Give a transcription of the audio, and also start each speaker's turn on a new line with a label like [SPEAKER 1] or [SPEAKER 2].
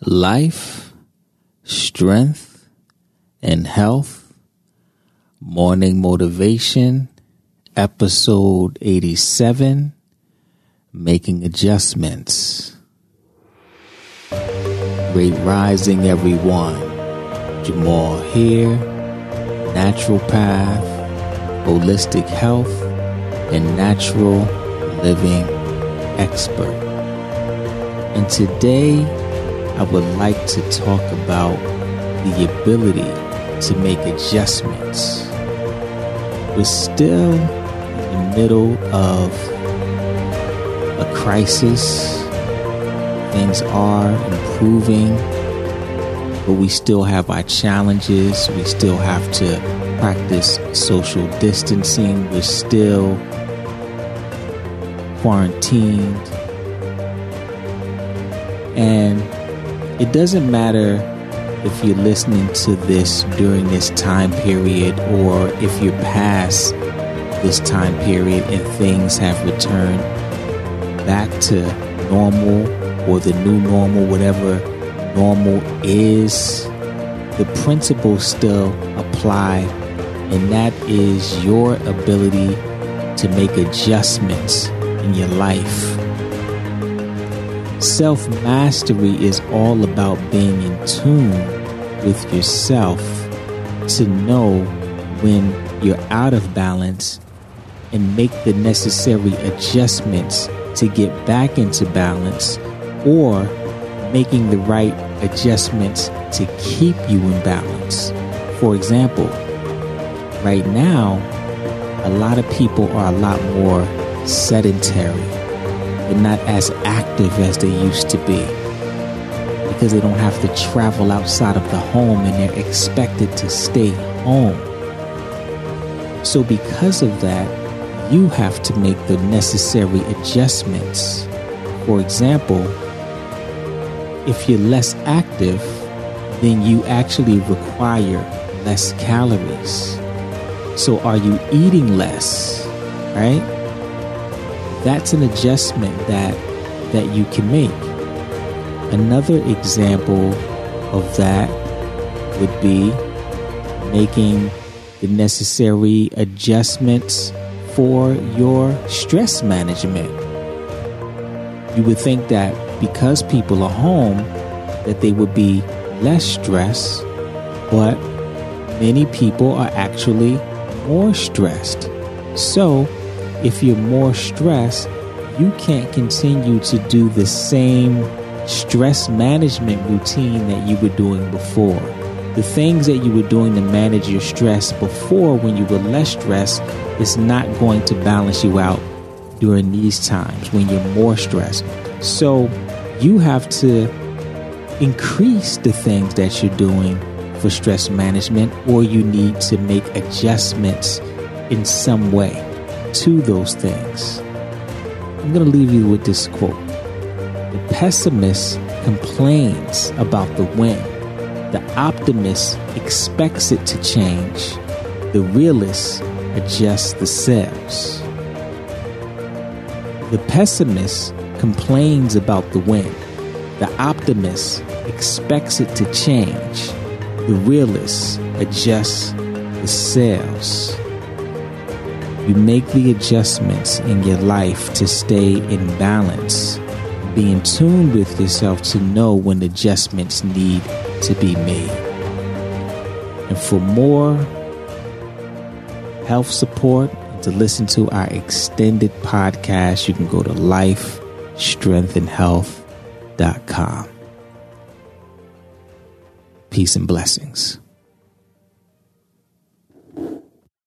[SPEAKER 1] life, strength, and health. Morning Motivation, episode 87 Making Adjustments. Great rising, everyone. Jamal here, Naturopath, Holistic Health, and Natural Living Expert. And today, I would like to talk about the ability to make adjustments. We're still in the middle of a crisis. Things are improving, but we still have our challenges. We still have to practice social distancing. We're still quarantined. And it doesn't matter if you're listening to this during this time period or if you're past this time period and things have returned back to normal or the new normal, whatever normal is, the principles still apply, and that is your ability to make adjustments in your life Self mastery is all about being in tune with yourself to know when you're out of balance and make the necessary adjustments to get back into balance or making the right adjustments to keep you in balance. For example, right now, a lot of people are a lot more sedentary not as active as they used to be because they don't have to travel outside of the home and they're expected to stay home. So, because of that, you have to make the necessary adjustments. For example, if you're less active, then you actually require less calories. So, are you eating less? Right? That's an adjustment that that you can make. Another example of that would be making the necessary adjustments for your stress management. You would think that because people are home that they would be less stressed, but many people are actually more stressed. So, if you're more stressed, you can't continue to do the same stress management routine that you were doing before. The things that you were doing to manage your stress before when you were less stressed is not going to balance you out during these times when you're more stressed. So you have to increase the things that you're doing for stress management, or you need to make adjustments in some way to those things. I'm going to leave you with this quote The pessimist complains about the wind, the optimist expects it to change, the realist adjusts the sails. The pessimist complains about the wind. The optimist expects it to change. The realist adjusts the sails. You make the adjustments in your life to stay in balance. Be in tune with yourself to know when adjustments need to be made. And for more health support, to listen to our extended podcast, you can go to lifestrengthandhealth.com. Peace and blessings.